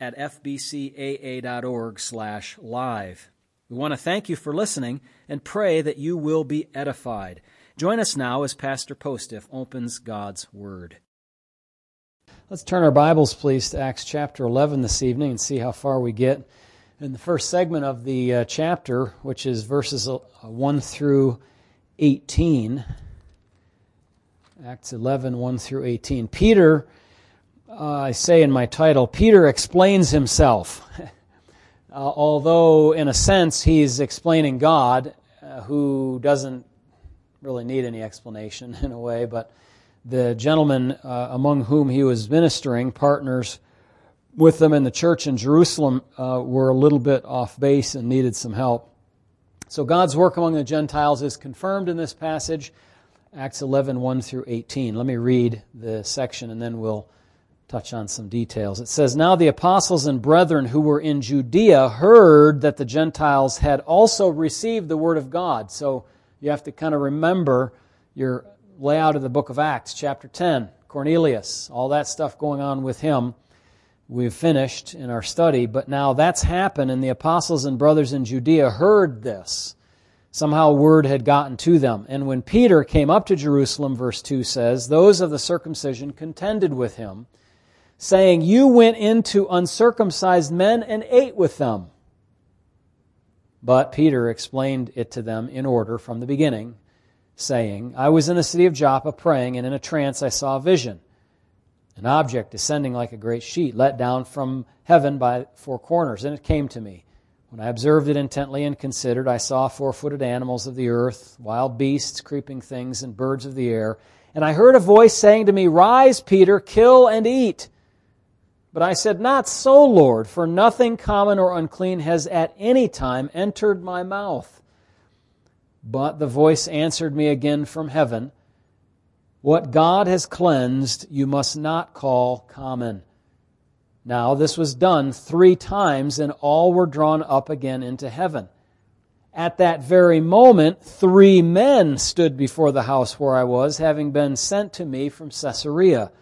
at fbcaa.org slash live. We want to thank you for listening and pray that you will be edified. Join us now as Pastor Postiff opens God's Word. Let's turn our Bibles, please, to Acts chapter 11 this evening and see how far we get in the first segment of the uh, chapter, which is verses uh, 1 through 18. Acts 11, 1 through 18. Peter uh, I say in my title, Peter explains himself. uh, although, in a sense, he's explaining God, uh, who doesn't really need any explanation in a way, but the gentlemen uh, among whom he was ministering, partners with them in the church in Jerusalem, uh, were a little bit off base and needed some help. So God's work among the Gentiles is confirmed in this passage, Acts 11, 1 through 18. Let me read the section and then we'll touch on some details. It says, Now the apostles and brethren who were in Judea heard that the Gentiles had also received the word of God. So you have to kind of remember your layout of the book of Acts, chapter 10. Cornelius, all that stuff going on with him. We've finished in our study, but now that's happened, and the apostles and brothers in Judea heard this. Somehow word had gotten to them. And when Peter came up to Jerusalem, verse 2 says, those of the circumcision contended with him saying, You went into uncircumcised men and ate with them. But Peter explained it to them in order from the beginning, saying, I was in the city of Joppa praying, and in a trance I saw a vision. An object descending like a great sheet, let down from heaven by four corners, and it came to me. When I observed it intently and considered, I saw four footed animals of the earth, wild beasts, creeping things, and birds of the air. And I heard a voice saying to me, Rise, Peter, kill and eat. But I said, Not so, Lord, for nothing common or unclean has at any time entered my mouth. But the voice answered me again from heaven What God has cleansed, you must not call common. Now, this was done three times, and all were drawn up again into heaven. At that very moment, three men stood before the house where I was, having been sent to me from Caesarea.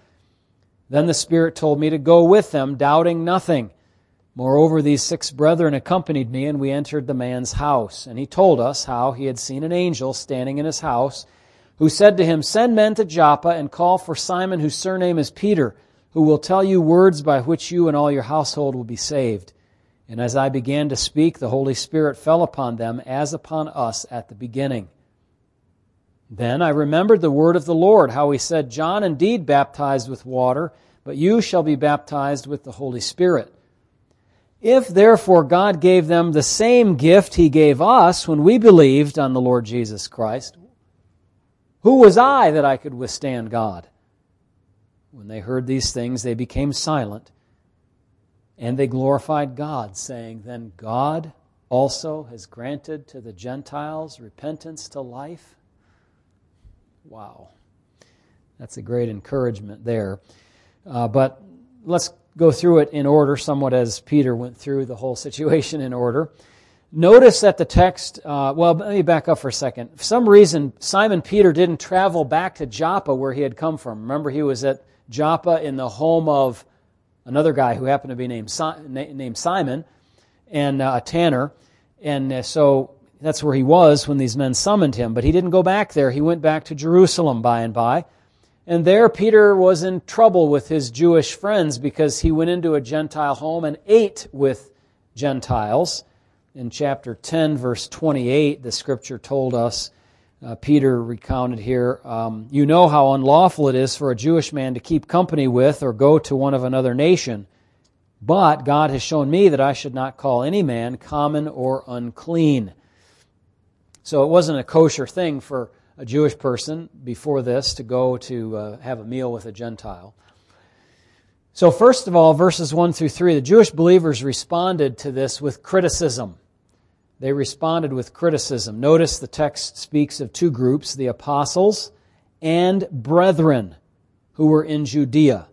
Then the Spirit told me to go with them, doubting nothing. Moreover, these six brethren accompanied me, and we entered the man's house. And he told us how he had seen an angel standing in his house, who said to him, Send men to Joppa and call for Simon, whose surname is Peter, who will tell you words by which you and all your household will be saved. And as I began to speak, the Holy Spirit fell upon them as upon us at the beginning. Then I remembered the word of the Lord, how he said, John indeed baptized with water, but you shall be baptized with the Holy Spirit. If therefore God gave them the same gift he gave us when we believed on the Lord Jesus Christ, who was I that I could withstand God? When they heard these things, they became silent, and they glorified God, saying, Then God also has granted to the Gentiles repentance to life? Wow. That's a great encouragement there. Uh, but let's go through it in order, somewhat as Peter went through the whole situation in order. Notice that the text, uh, well, let me back up for a second. For some reason, Simon Peter didn't travel back to Joppa where he had come from. Remember, he was at Joppa in the home of another guy who happened to be named, named Simon and uh, a tanner. And uh, so that's where he was when these men summoned him. But he didn't go back there. He went back to Jerusalem by and by. And there Peter was in trouble with his Jewish friends because he went into a Gentile home and ate with Gentiles. In chapter 10, verse 28, the scripture told us, uh, Peter recounted here, um, You know how unlawful it is for a Jewish man to keep company with or go to one of another nation. But God has shown me that I should not call any man common or unclean. So it wasn't a kosher thing for a Jewish person before this to go to uh, have a meal with a Gentile. So, first of all, verses 1 through 3, the Jewish believers responded to this with criticism. they responded with criticism. Notice the text speaks of two groups the apostles and brethren who were in Judea.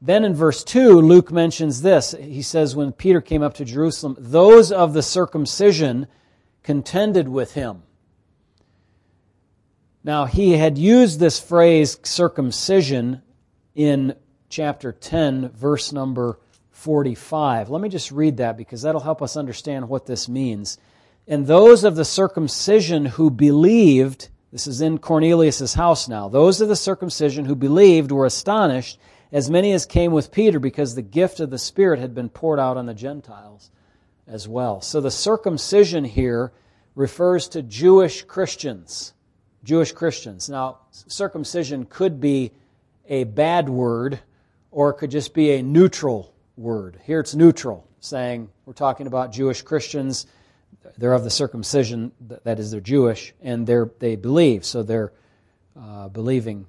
Then in verse 2, Luke mentions this. He says, When Peter came up to Jerusalem, those of the circumcision contended with him. Now, he had used this phrase circumcision in chapter 10, verse number 45. Let me just read that because that'll help us understand what this means. And those of the circumcision who believed, this is in Cornelius' house now, those of the circumcision who believed were astonished, as many as came with Peter, because the gift of the Spirit had been poured out on the Gentiles as well. So the circumcision here refers to Jewish Christians. Jewish Christians. Now, circumcision could be a bad word or it could just be a neutral word. Here it's neutral, saying we're talking about Jewish Christians. They're of the circumcision, that is, they're Jewish, and they're, they believe. So they're uh, believing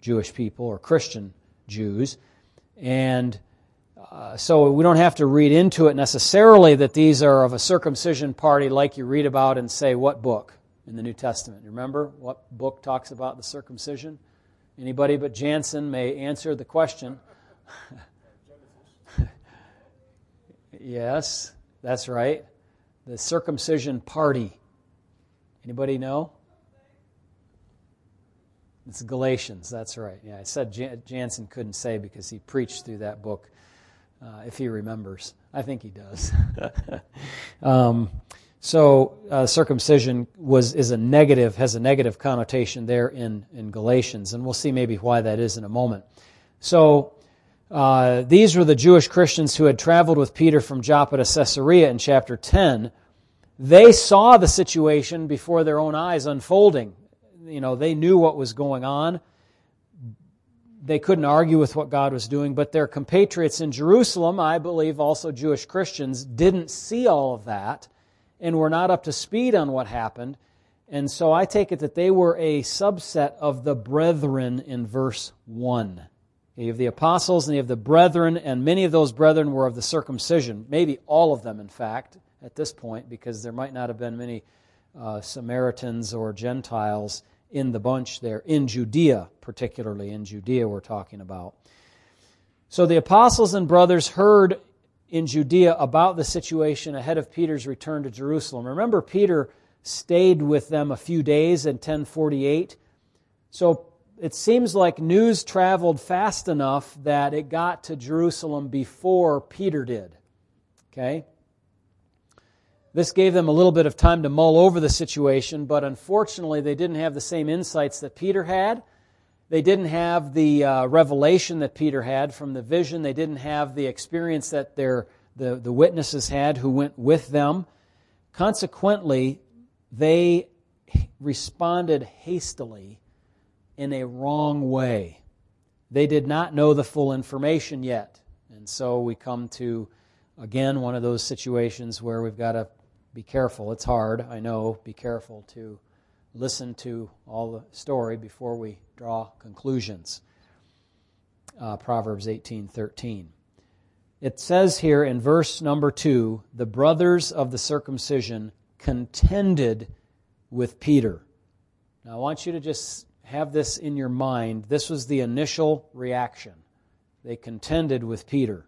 Jewish people or Christian Jews. And uh, so we don't have to read into it necessarily that these are of a circumcision party like you read about in, say, what book in the New Testament? Remember what book talks about the circumcision? Anybody but Jansen may answer the question. Yes, that's right. The circumcision party. Anybody know? It's Galatians, that's right. Yeah, I said Jan- Jansen couldn't say because he preached through that book, uh, if he remembers. I think he does. um, so uh, circumcision was is a negative has a negative connotation there in in Galatians, and we'll see maybe why that is in a moment. So uh, these were the Jewish Christians who had traveled with Peter from Joppa to Caesarea in chapter 10. They saw the situation before their own eyes unfolding. You know, they knew what was going on. They couldn't argue with what God was doing, but their compatriots in Jerusalem, I believe also Jewish Christians, didn't see all of that and were not up to speed on what happened. And so I take it that they were a subset of the brethren in verse 1. You have the apostles and you have the brethren, and many of those brethren were of the circumcision. Maybe all of them, in fact, at this point, because there might not have been many uh, Samaritans or Gentiles in the bunch there, in Judea, particularly in Judea, we're talking about. So the apostles and brothers heard in Judea about the situation ahead of Peter's return to Jerusalem. Remember, Peter stayed with them a few days in 1048. So it seems like news traveled fast enough that it got to Jerusalem before Peter did. Okay? This gave them a little bit of time to mull over the situation, but unfortunately, they didn't have the same insights that Peter had. They didn't have the uh, revelation that Peter had from the vision. They didn't have the experience that their, the, the witnesses had who went with them. Consequently, they responded hastily in a wrong way. They did not know the full information yet. And so we come to, again, one of those situations where we've got to be careful. It's hard, I know, be careful to listen to all the story before we draw conclusions. Uh, Proverbs 18:13. It says here in verse number 2, the brothers of the circumcision contended with Peter. Now I want you to just have this in your mind. This was the initial reaction. They contended with Peter.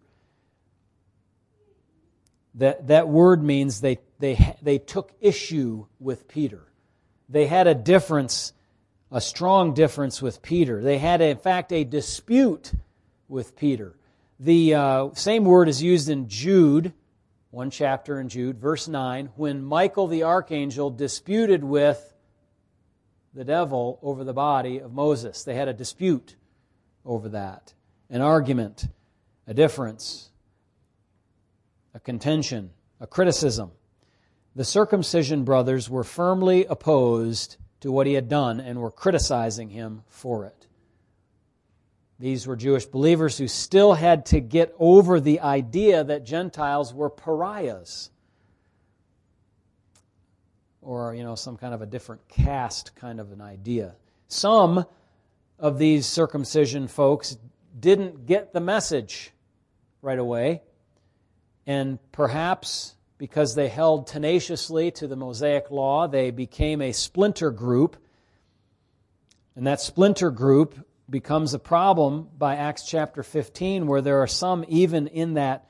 That, that word means they, they, they took issue with Peter. They had a difference, a strong difference with Peter. They had, in fact, a dispute with Peter. The uh, same word is used in Jude, one chapter in Jude, verse 9, when Michael the archangel disputed with the devil over the body of Moses. They had a dispute over that, an argument, a difference, a contention, a criticism. The circumcision brothers were firmly opposed to what he had done and were criticizing him for it. These were Jewish believers who still had to get over the idea that Gentiles were pariahs or you know some kind of a different caste kind of an idea. Some of these circumcision folks didn't get the message right away, and perhaps because they held tenaciously to the Mosaic law, they became a splinter group. And that splinter group becomes a problem by Acts chapter 15, where there are some even in that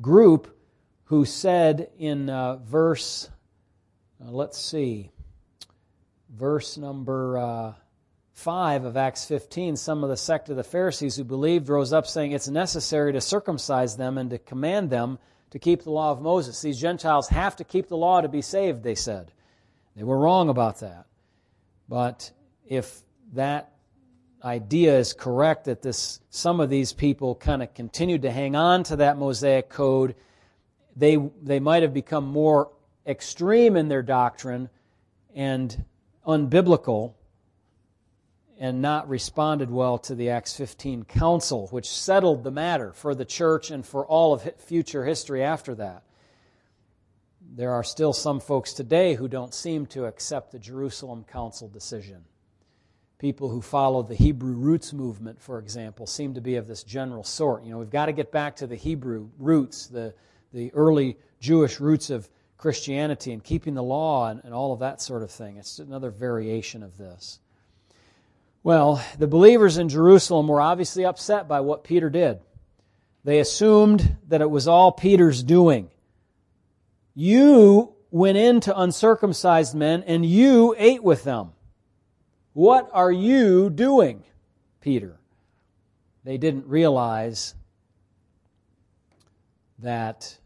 group who said in uh, verse, uh, let's see, verse number uh, 5 of Acts 15, some of the sect of the Pharisees who believed rose up saying it's necessary to circumcise them and to command them to keep the law of Moses. These Gentiles have to keep the law to be saved, they said. They were wrong about that. But if that idea is correct that this some of these people kind of continued to hang on to that Mosaic code, they they might have become more extreme in their doctrine and unbiblical and not responded well to the Acts 15 council, which settled the matter for the church and for all of future history after that. There are still some folks today who don't seem to accept the Jerusalem Council decision people who follow the Hebrew roots movement, for example, seem to be of this general sort. You know, we've got to get back to the Hebrew roots, the, the early Jewish roots of Christianity and keeping the law and, and all of that sort of thing. It's another variation of this. Well, the believers in Jerusalem were obviously upset by what Peter did. They assumed that it was all Peter's doing. You went in to uncircumcised men and you ate with them. What are you doing, Peter? They didn't realize that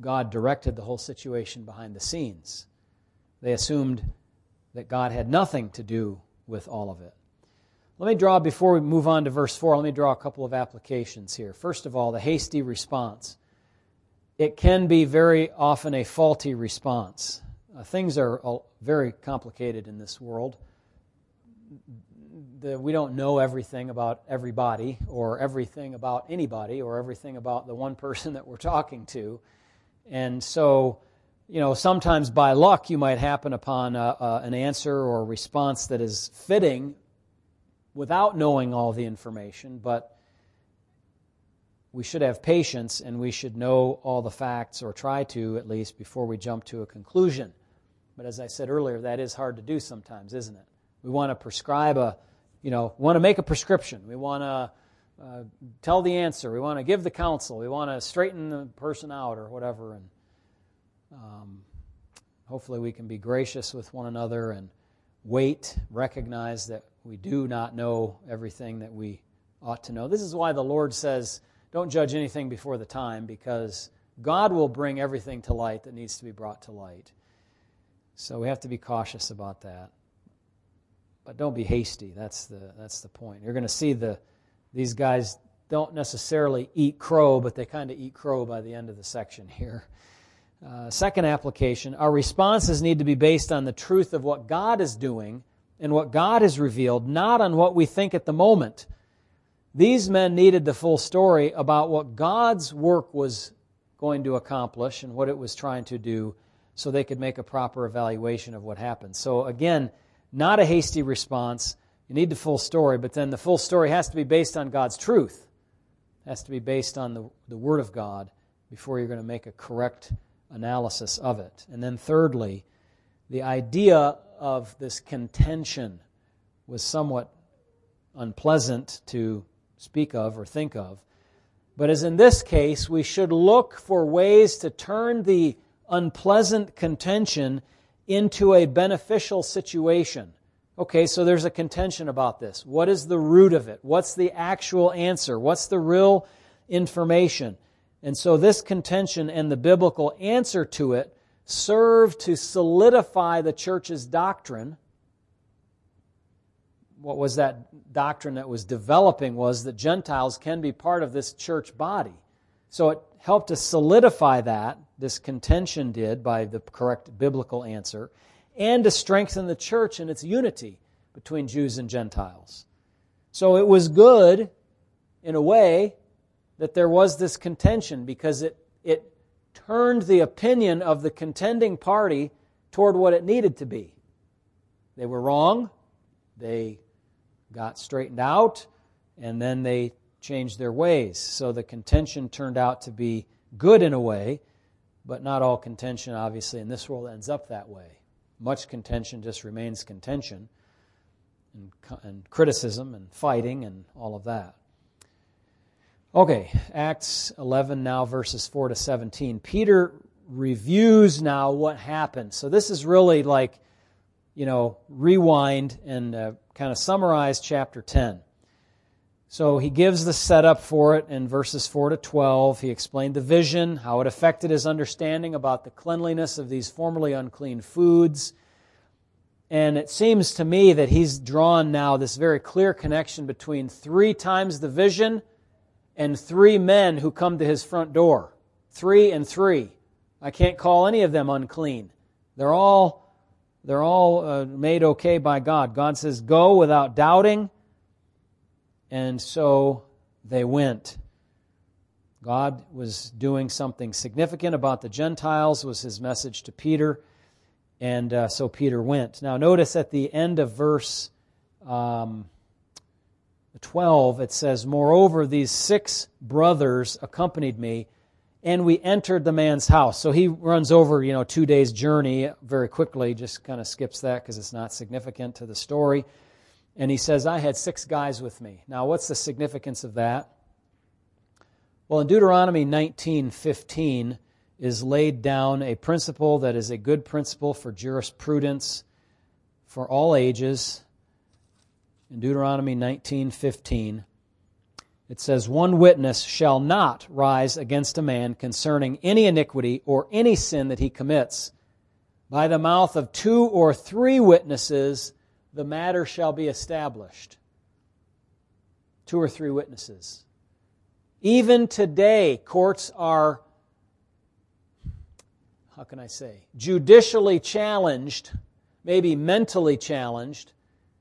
God directed the whole situation behind the scenes. They assumed that God had nothing to do with all of it. Let me draw, before we move on to verse 4, let me draw a couple of applications here. First of all, the hasty response. It can be very often a faulty response. Uh, things are uh, very complicated in this world the, we don't know everything about everybody or everything about anybody or everything about the one person that we're talking to. And so, you know, sometimes by luck you might happen upon a, a, an answer or response that is fitting without knowing all the information, but we should have patience and we should know all the facts or try to at least before we jump to a conclusion. But as I said earlier, that is hard to do sometimes, isn't it? We want to prescribe a, you know, want to make a prescription. We want to uh, tell the answer. We want to give the counsel. We want to straighten the person out or whatever. And um, hopefully we can be gracious with one another and wait, recognize that we do not know everything that we ought to know. This is why the Lord says, don't judge anything before the time, because God will bring everything to light that needs to be brought to light. So we have to be cautious about that. But don't be hasty. That's the, that's the point. You're going to see the, these guys don't necessarily eat crow, but they kind of eat crow by the end of the section here. Uh, second application our responses need to be based on the truth of what God is doing and what God has revealed, not on what we think at the moment. These men needed the full story about what God's work was going to accomplish and what it was trying to do so they could make a proper evaluation of what happened. So, again, not a hasty response. You need the full story, but then the full story has to be based on God's truth. It has to be based on the, the Word of God before you're going to make a correct analysis of it. And then, thirdly, the idea of this contention was somewhat unpleasant to speak of or think of. But as in this case, we should look for ways to turn the unpleasant contention into a beneficial situation. Okay, so there's a contention about this. What is the root of it? What's the actual answer? What's the real information? And so this contention and the biblical answer to it serve to solidify the church's doctrine. What was that doctrine that was developing was that Gentiles can be part of this church body. So it helped to solidify that, this contention did by the correct biblical answer, and to strengthen the church in its unity between Jews and Gentiles. So it was good, in a way, that there was this contention because it, it turned the opinion of the contending party toward what it needed to be. They were wrong, they got straightened out, and then they changed their ways. So the contention turned out to be good in a way, but not all contention, obviously, in this world ends up that way. Much contention just remains contention, and, and criticism, and fighting, and all of that. Okay, Acts 11 now, verses 4 to 17. Peter reviews now what happened. So this is really like, you know, rewind and uh, kind of summarize chapter 10. So he gives the setup for it in verses 4 to 12. He explained the vision, how it affected his understanding about the cleanliness of these formerly unclean foods. And it seems to me that he's drawn now this very clear connection between three times the vision and three men who come to his front door. Three and three. I can't call any of them unclean. They're all, they're all uh, made okay by God. God says, go without doubting and so they went. God was doing something significant about the Gentiles, was his message to Peter. And uh, so Peter went. Now, notice at the end of verse um, 12, it says, Moreover, these six brothers accompanied me, and we entered the man's house. So he runs over, you know, two days' journey very quickly, just kind of skips that because it's not significant to the story. And he says, I had six guys with me. Now, what's the significance of that? Well, in Deuteronomy 19:15 is laid down a principle that is a good principle for jurisprudence for all ages. In Deuteronomy 19:15, it says, "One witness shall not rise against a man concerning any iniquity or any sin that he commits. By the mouth of two or three witnesses the matter shall be established. Two or three witnesses. Even today, courts are, how can I say, judicially challenged, maybe mentally challenged,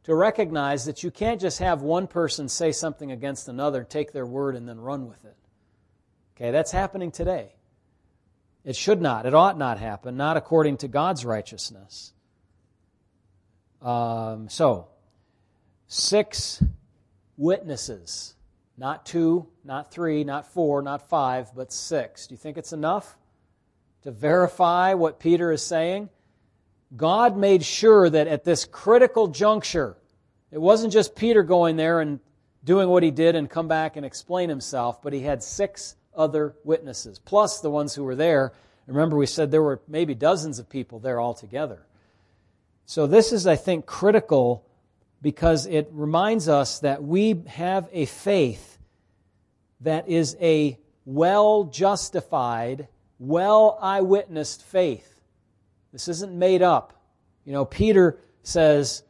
to recognize that you can't just have one person say something against another, take their word, and then run with it. Okay, that's happening today. It should not, it ought not happen, not according to God's righteousness. Um, so, six witnesses. Not two, not three, not four, not five, but six. Do you think it's enough to verify what Peter is saying? God made sure that at this critical juncture, it wasn't just Peter going there and doing what he did and come back and explain himself, but he had six other witnesses, plus the ones who were there. Remember, we said there were maybe dozens of people there altogether. So, this is, I think, critical because it reminds us that we have a faith that is a well justified, well eyewitnessed faith. This isn't made up. You know, Peter says,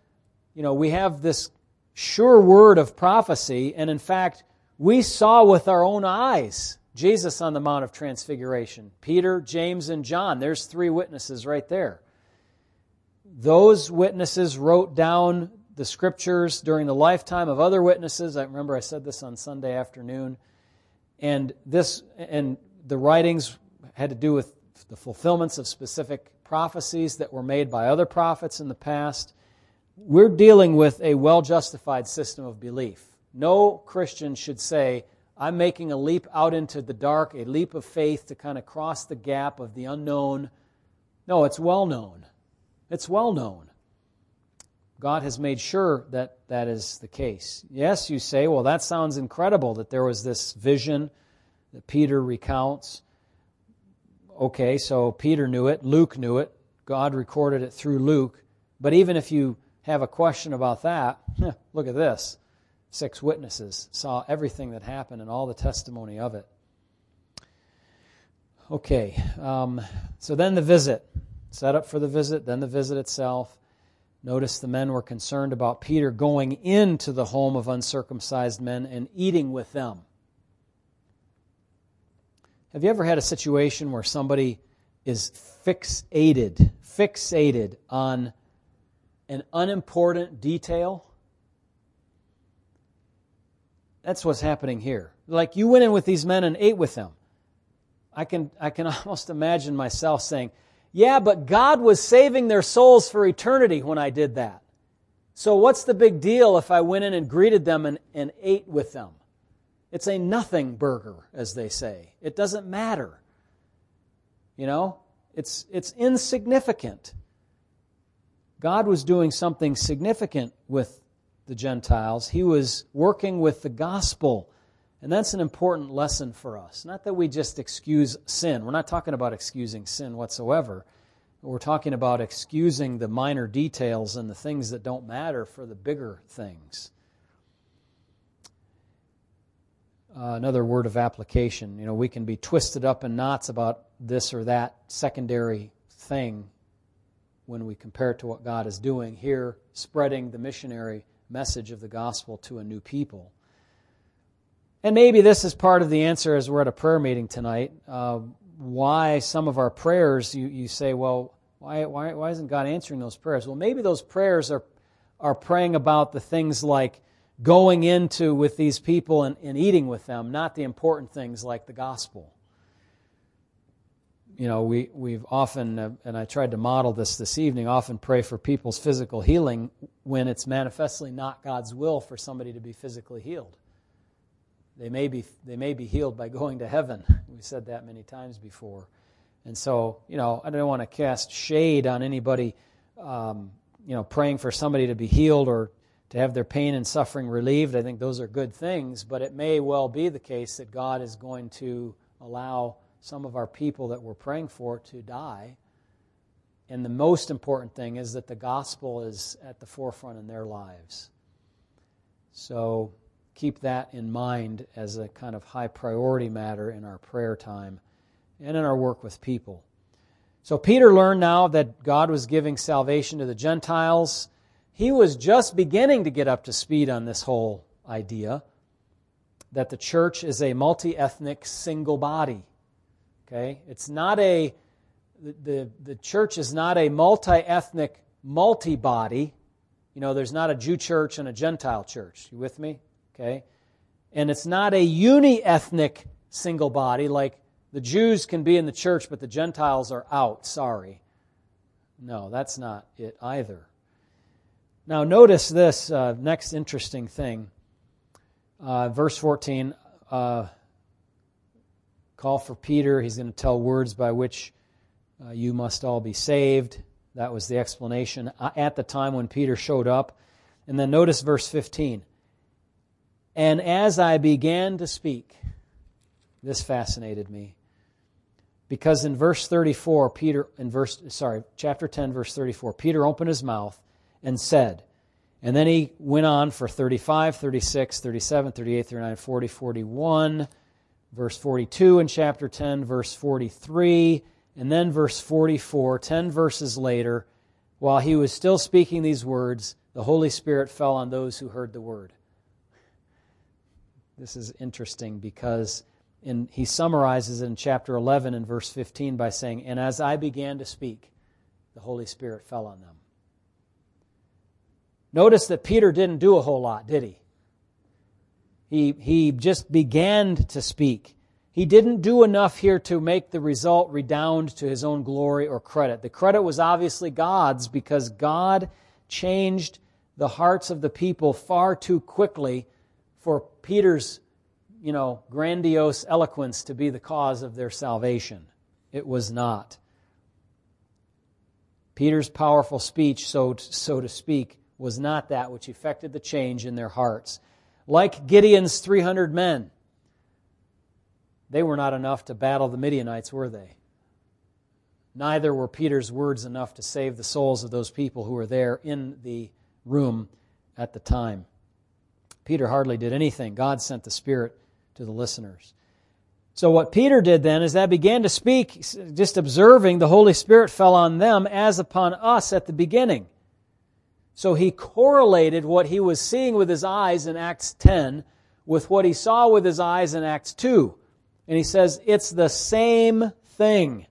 you know, we have this sure word of prophecy, and in fact, we saw with our own eyes Jesus on the Mount of Transfiguration. Peter, James, and John. There's three witnesses right there. Those witnesses wrote down the scriptures during the lifetime of other witnesses. I remember I said this on Sunday afternoon. And this and the writings had to do with the fulfillments of specific prophecies that were made by other prophets in the past. We're dealing with a well justified system of belief. No Christian should say, I'm making a leap out into the dark, a leap of faith to kind of cross the gap of the unknown. No, it's well known. It's well known. God has made sure that that is the case. Yes, you say, well, that sounds incredible that there was this vision that Peter recounts. Okay, so Peter knew it, Luke knew it, God recorded it through Luke. But even if you have a question about that, look at this. Six witnesses saw everything that happened and all the testimony of it. Okay, um, so then the visit set up for the visit, then the visit itself. Notice the men were concerned about Peter going into the home of uncircumcised men and eating with them. Have you ever had a situation where somebody is fixated, fixated on an unimportant detail? That's what's happening here. Like you went in with these men and ate with them. I can, I can almost imagine myself saying, yeah, but God was saving their souls for eternity when I did that. So what's the big deal if I went in and greeted them and, and ate with them? It's a nothing burger, as they say. It doesn't matter. You know, it's, it's insignificant. God was doing something significant with the Gentiles. He was working with the gospel. And that's an important lesson for us. Not that we just excuse sin. We're not talking about excusing sin whatsoever. We're talking about excusing the minor details and the things that don't matter for the bigger things. Uh, another word of application. You know, we can be twisted up in knots about this or that secondary thing when we compare it to what God is doing here, spreading the missionary message of the gospel to a new people. And maybe this is part of the answer as we're at a prayer meeting tonight. Uh, why some of our prayers, you, you say, well, why, why, why isn't God answering those prayers? Well, maybe those prayers are, are praying about the things like going into with these people and, and eating with them, not the important things like the gospel you know, we, we've often, uh, and I tried to model this this evening, often pray for people's physical healing when it's manifestly not God's will for somebody to be physically healed. They may be, they may be healed by going to heaven. We've said that many times before. And so, you know, I don't want to cast shade on anybody, um, you know, praying for somebody to be healed or to have their pain and suffering relieved. I think those are good things, but it may well be the case that God is going to allow some of our people that we're praying for to die. And the most important thing is that the gospel is at the forefront in their lives. So keep that in mind as a kind of high priority matter in our prayer time and in our work with people. So Peter learned now that God was giving salvation to the Gentiles. He was just beginning to get up to speed on this whole idea that the church is a multi ethnic single body. Okay? It's not a, the, the, church is not a multi ethnic, multi body. You know, there's not a Jew church and a Gentile church. You with me? Okay? And it's not a uni ethnic single body like the Jews can be in the church, but the Gentiles are out. Sorry. No, that's not it either. Now, notice this uh, next interesting thing. Uh, verse 14. Uh, call for Peter. He's going to tell words by which uh, you must all be saved. That was the explanation uh, at the time when Peter showed up. And then notice verse 15. And as I began to speak, this fascinated me. Because in verse 34, Peter, in verse, sorry, chapter 10, verse 34, Peter opened his mouth and said, and then he went on for 35, 36, 37, 38, 39, 40, 41, verse 42 in chapter 10, verse 43, and then verse 44, 10 verses later, while he was still speaking these words, the Holy Spirit fell on those who heard the word. This is interesting because in, he summarizes it in chapter 11 and verse 15 by saying, And as I began to speak, the Holy Spirit fell on them. Notice that Peter didn't do a whole lot, did he? He, he just began to speak. He didn't do enough here to make the result redound to his own glory or credit. The credit was obviously God's because God changed the hearts of the people far too quickly for Peter's, you know, grandiose eloquence to be the cause of their salvation. It was not. Peter's powerful speech, so, so to speak, was not that which effected the change in their hearts like Gideon's 300 men. They were not enough to battle the Midianites, were they? Neither were Peter's words enough to save the souls of those people who were there in the room at the time. Peter hardly did anything. God sent the Spirit to the listeners. So, what Peter did then is that began to speak, just observing the Holy Spirit fell on them as upon us at the beginning. So he correlated what he was seeing with his eyes in Acts 10 with what he saw with his eyes in Acts 2. And he says, it's the same thing.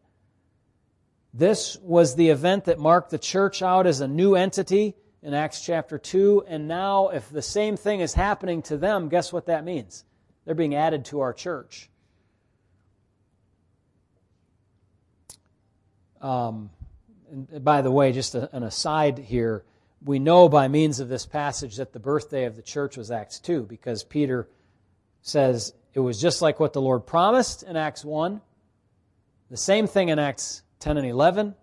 This was the event that marked the church out as a new entity in Acts chapter 2. And now, if the same thing is happening to them, guess what that means? They're being added to our church. Um, by the way, just an aside here we know by means of this passage that the birthday of the church was Acts 2 because Peter says it was just like what the Lord promised in Acts 1. The same thing in Acts 10 and 11,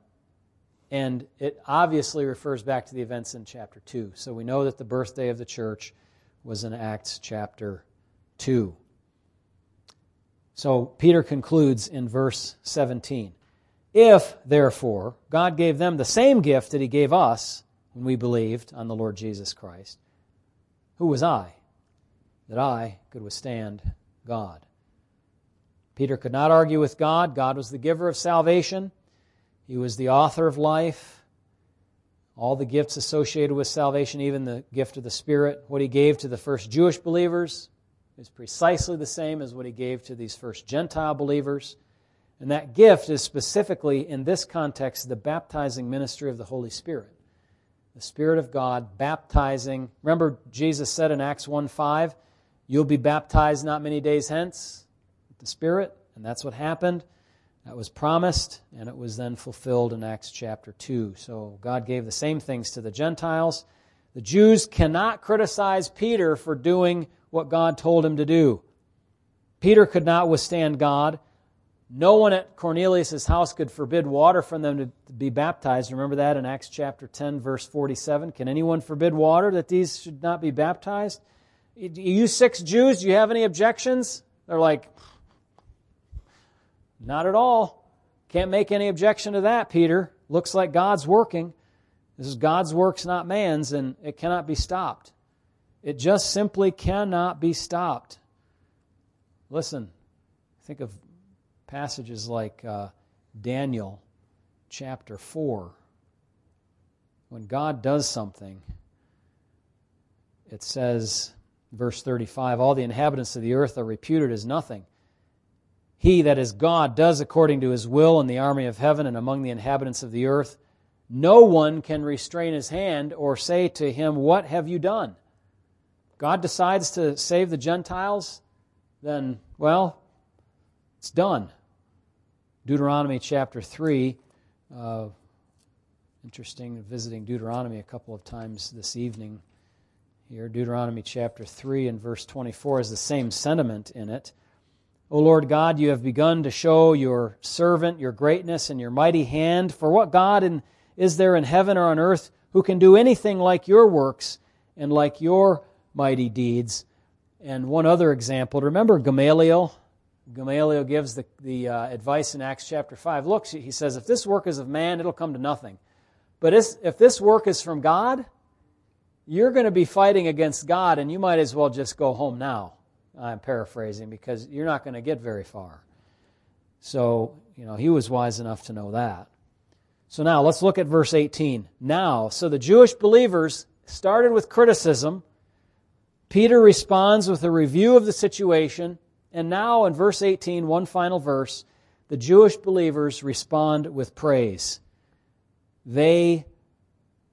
and it obviously refers back to the events in chapter 2. So we know that the birthday of the church was in Acts chapter 2. So Peter concludes in verse 17 If, therefore, God gave them the same gift that he gave us when we believed on the Lord Jesus Christ, who was I that I could withstand God? Peter could not argue with God. God was the giver of salvation, He was the author of life. All the gifts associated with salvation, even the gift of the Spirit, what He gave to the first Jewish believers, is precisely the same as what He gave to these first Gentile believers. And that gift is specifically, in this context, the baptizing ministry of the Holy Spirit. The Spirit of God baptizing. Remember, Jesus said in Acts 1 5, You'll be baptized not many days hence with the Spirit, and that's what happened. That was promised, and it was then fulfilled in Acts chapter 2. So God gave the same things to the Gentiles. The Jews cannot criticize Peter for doing what God told him to do. Peter could not withstand God. No one at Cornelius' house could forbid water from them to be baptized. Remember that in Acts chapter 10, verse 47. Can anyone forbid water that these should not be baptized? You six Jews, do you have any objections? They're like, not at all. Can't make any objection to that, Peter. Looks like God's working. This is God's works, not man's, and it cannot be stopped. It just simply cannot be stopped. Listen, think of passages like uh, Daniel chapter 4. When God does something, it says, verse 35, all the inhabitants of the earth are reputed as nothing. He that is God does according to his will in the army of heaven and among the inhabitants of the earth. No one can restrain his hand or say to him, What have you done? God decides to save the Gentiles, then, well, it's done. Deuteronomy chapter 3. Uh, interesting visiting Deuteronomy a couple of times this evening here. Deuteronomy chapter 3 and verse 24 is the same sentiment in it. O Lord God, you have begun to show your servant your greatness and your mighty hand. For what God in, is there in heaven or on earth who can do anything like your works and like your mighty deeds? And one other example, remember Gamaliel? Gamaliel gives the, the uh, advice in Acts chapter 5. Look, he says, if this work is of man, it'll come to nothing. But if this work is from God, you're going to be fighting against God, and you might as well just go home now. I'm paraphrasing because you're not going to get very far. So, you know, he was wise enough to know that. So now let's look at verse 18. Now, so the Jewish believers started with criticism. Peter responds with a review of the situation. And now in verse 18, one final verse, the Jewish believers respond with praise. They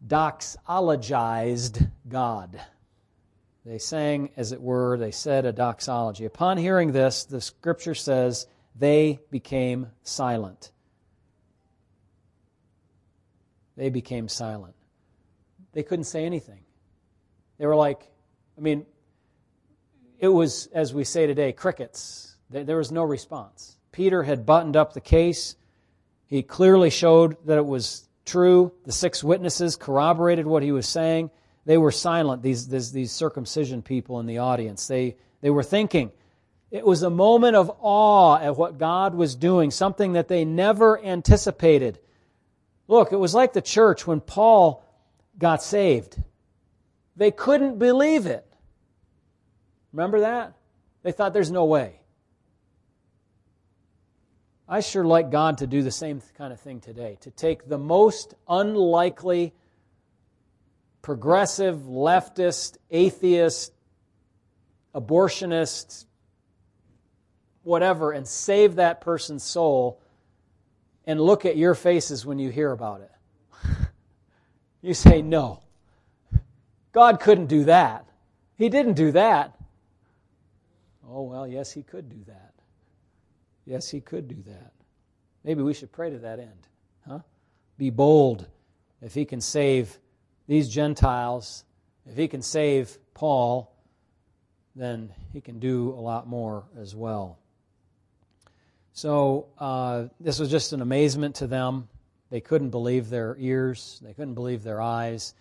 doxologized God. They sang, as it were, they said a doxology. Upon hearing this, the scripture says, they became silent. They became silent. They couldn't say anything. They were like, I mean, it was, as we say today, crickets. There was no response. Peter had buttoned up the case. He clearly showed that it was true. The six witnesses corroborated what he was saying. They were silent, these, these, these circumcision people in the audience. They, they were thinking. It was a moment of awe at what God was doing, something that they never anticipated. Look, it was like the church when Paul got saved. They couldn't believe it. Remember that? They thought there's no way. I sure like God to do the same kind of thing today, to take the most unlikely progressive, leftist, atheist, abortionist, whatever, and save that person's soul and look at your faces when you hear about it. you say, No. God couldn't do that. He didn't do that. Oh, well, yes, He could do that. Yes, He could do that. Maybe we should pray to that end. Huh? Be bold if He can save these Gentiles, if he can save Paul, then he can do a lot more as well. So uh, this was just an amazement to them. They couldn't believe their ears, they couldn't believe their eyes.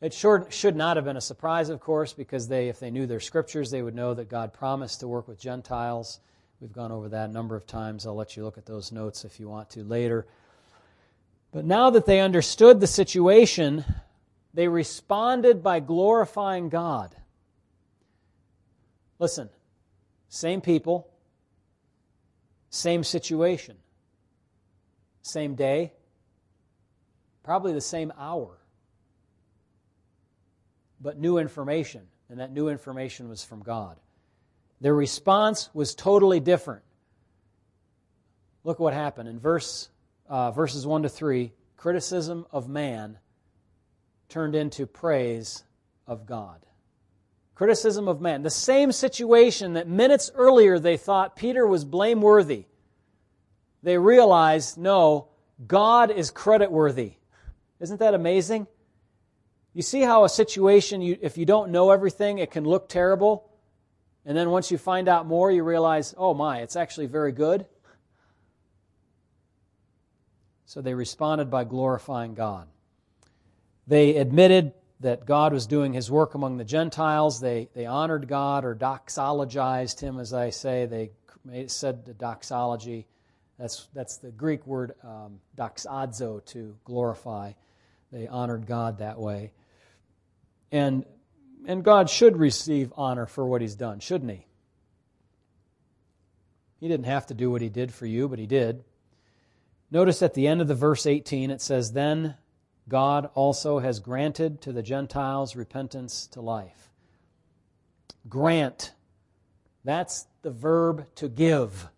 It should not have been a surprise, of course, because they, if they knew their scriptures, they would know that God promised to work with Gentiles. We've gone over that a number of times. I'll let you look at those notes if you want to later. But now that they understood the situation, they responded by glorifying God. Listen, same people, same situation, same day, probably the same hour but new information, and that new information was from God. Their response was totally different. Look what happened in verse uh, verses one to three. Criticism of man turned into praise of God. Criticism of man. The same situation that minutes earlier they thought Peter was blameworthy. They realized, no, God is creditworthy. Isn't that amazing? You see how a situation, you, if you don't know everything, it can look terrible. And then once you find out more, you realize, oh my, it's actually very good. So they responded by glorifying God. They admitted that God was doing his work among the Gentiles. They, they honored God or doxologized him, as I say. They said the doxology. That's, that's the Greek word um, doxazo, to glorify. They honored God that way. And, and God should receive honor for what he's done, shouldn't he? He didn't have to do what he did for you, but he did. Notice at the end of the verse 18 it says, Then God also has granted to the Gentiles repentance to life. Grant. That's the verb to give.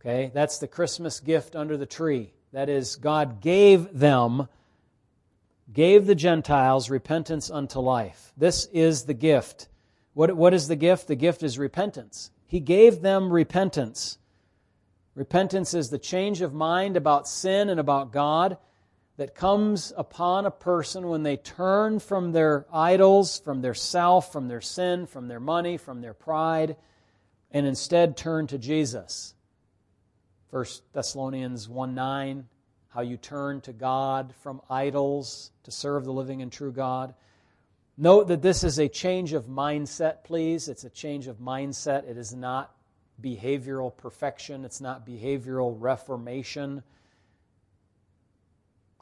Okay? That's the Christmas gift under the tree. That is, God gave them gave the Gentiles repentance unto life. This is the gift. What, what is the gift? The gift is repentance. He gave them repentance. Repentance is the change of mind about sin and about God that comes upon a person when they turn from their idols, from their self, from their sin, from their money, from their pride, and instead turn to Jesus. 1 Thessalonians 1 9 how you turn to God from idols to serve the living and true God. Note that this is a change of mindset, please. It's a change of mindset. It is not behavioral perfection, it's not behavioral reformation.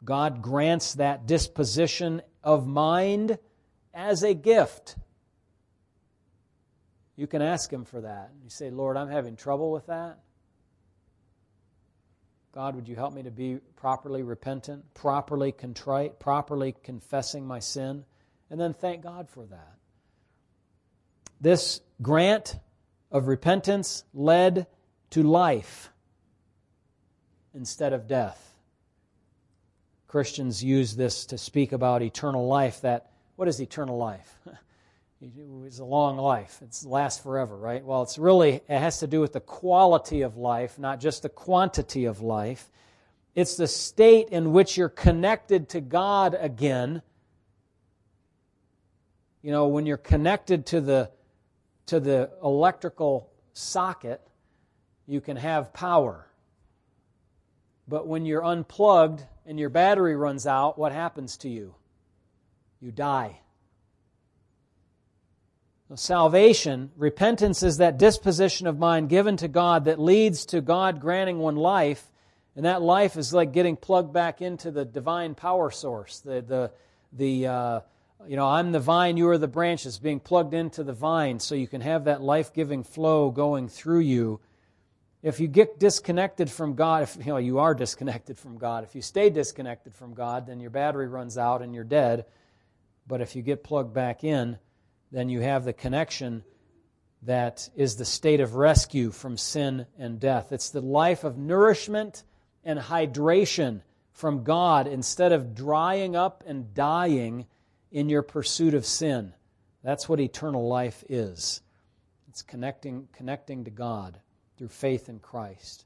God grants that disposition of mind as a gift. You can ask Him for that. You say, Lord, I'm having trouble with that. God, would you help me to be properly repentant, properly contrite, properly confessing my sin? And then thank God for that. This grant of repentance led to life instead of death. Christians use this to speak about eternal life that what is eternal life? It's a long life. It lasts forever, right? Well, it's really, it has to do with the quality of life, not just the quantity of life. It's the state in which you're connected to God again. You know, when you're connected to the, to the electrical socket, you can have power. But when you're unplugged and your battery runs out, what happens to you? You die. Salvation, repentance is that disposition of mind given to God that leads to God granting one life, and that life is like getting plugged back into the divine power source. The, the, the uh, you know, I'm the vine, you are the branches, being plugged into the vine so you can have that life giving flow going through you. If you get disconnected from God, if you know you are disconnected from God, if you stay disconnected from God, then your battery runs out and you're dead. But if you get plugged back in, then you have the connection that is the state of rescue from sin and death. It's the life of nourishment and hydration from God instead of drying up and dying in your pursuit of sin. That's what eternal life is. It's connecting, connecting to God through faith in Christ.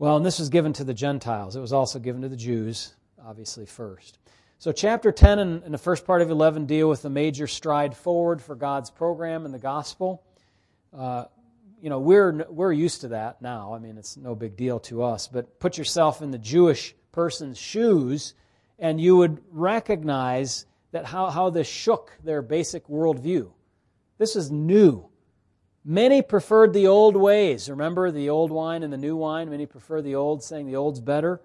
Well, and this was given to the Gentiles. It was also given to the Jews, obviously, first. So, chapter 10 and, and, the first part of 11 deal with the major stride forward for God's program in the gospel. Uh, you know, we're, we're used to that now. I mean, it's no big deal to us. But put yourself in the Jewish person's shoes, and you would recognize that how, how this shook their basic worldview. This is new. Many preferred the old ways. Remember the old wine and the new wine? Many prefer the old, saying the old's better.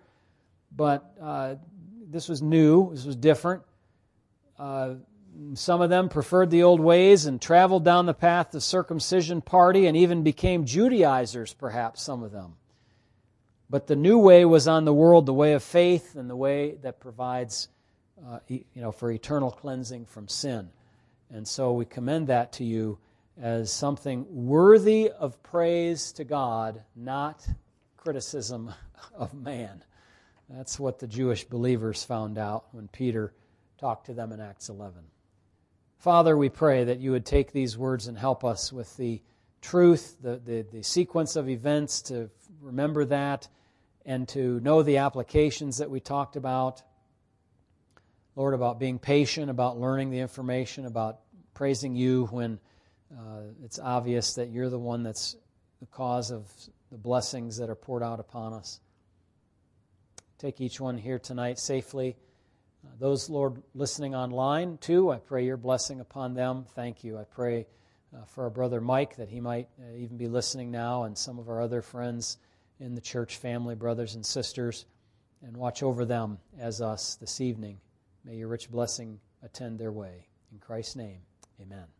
But uh, this was new, this was different. Uh, some of them preferred the old ways and traveled down the path of circumcision party and even became Judaizers, perhaps, some of them. But the new way was on the world, the way of faith and the way that provides uh, you know, for eternal cleansing from sin. And so we commend that to you as something worthy of praise to God, not criticism of man. That's what the Jewish believers found out when Peter talked to them in Acts 11. Father, we pray that you would take these words and help us with the truth, the, the, the, sequence of events, to remember that, and to know the applications that we talked about. Lord, about being patient, about learning the information, about praising you when uh, it's obvious that you're the one that's the cause of the blessings that are poured out upon us. Take each one here tonight safely. Uh, those, Lord, listening online too, I pray your blessing upon them. Thank you. I pray uh, for our brother Mike that he might uh, even be listening now, and some of our other friends in the church family, brothers and sisters, and watch over them as us this evening. May your rich blessing attend their way. In Christ's name, amen.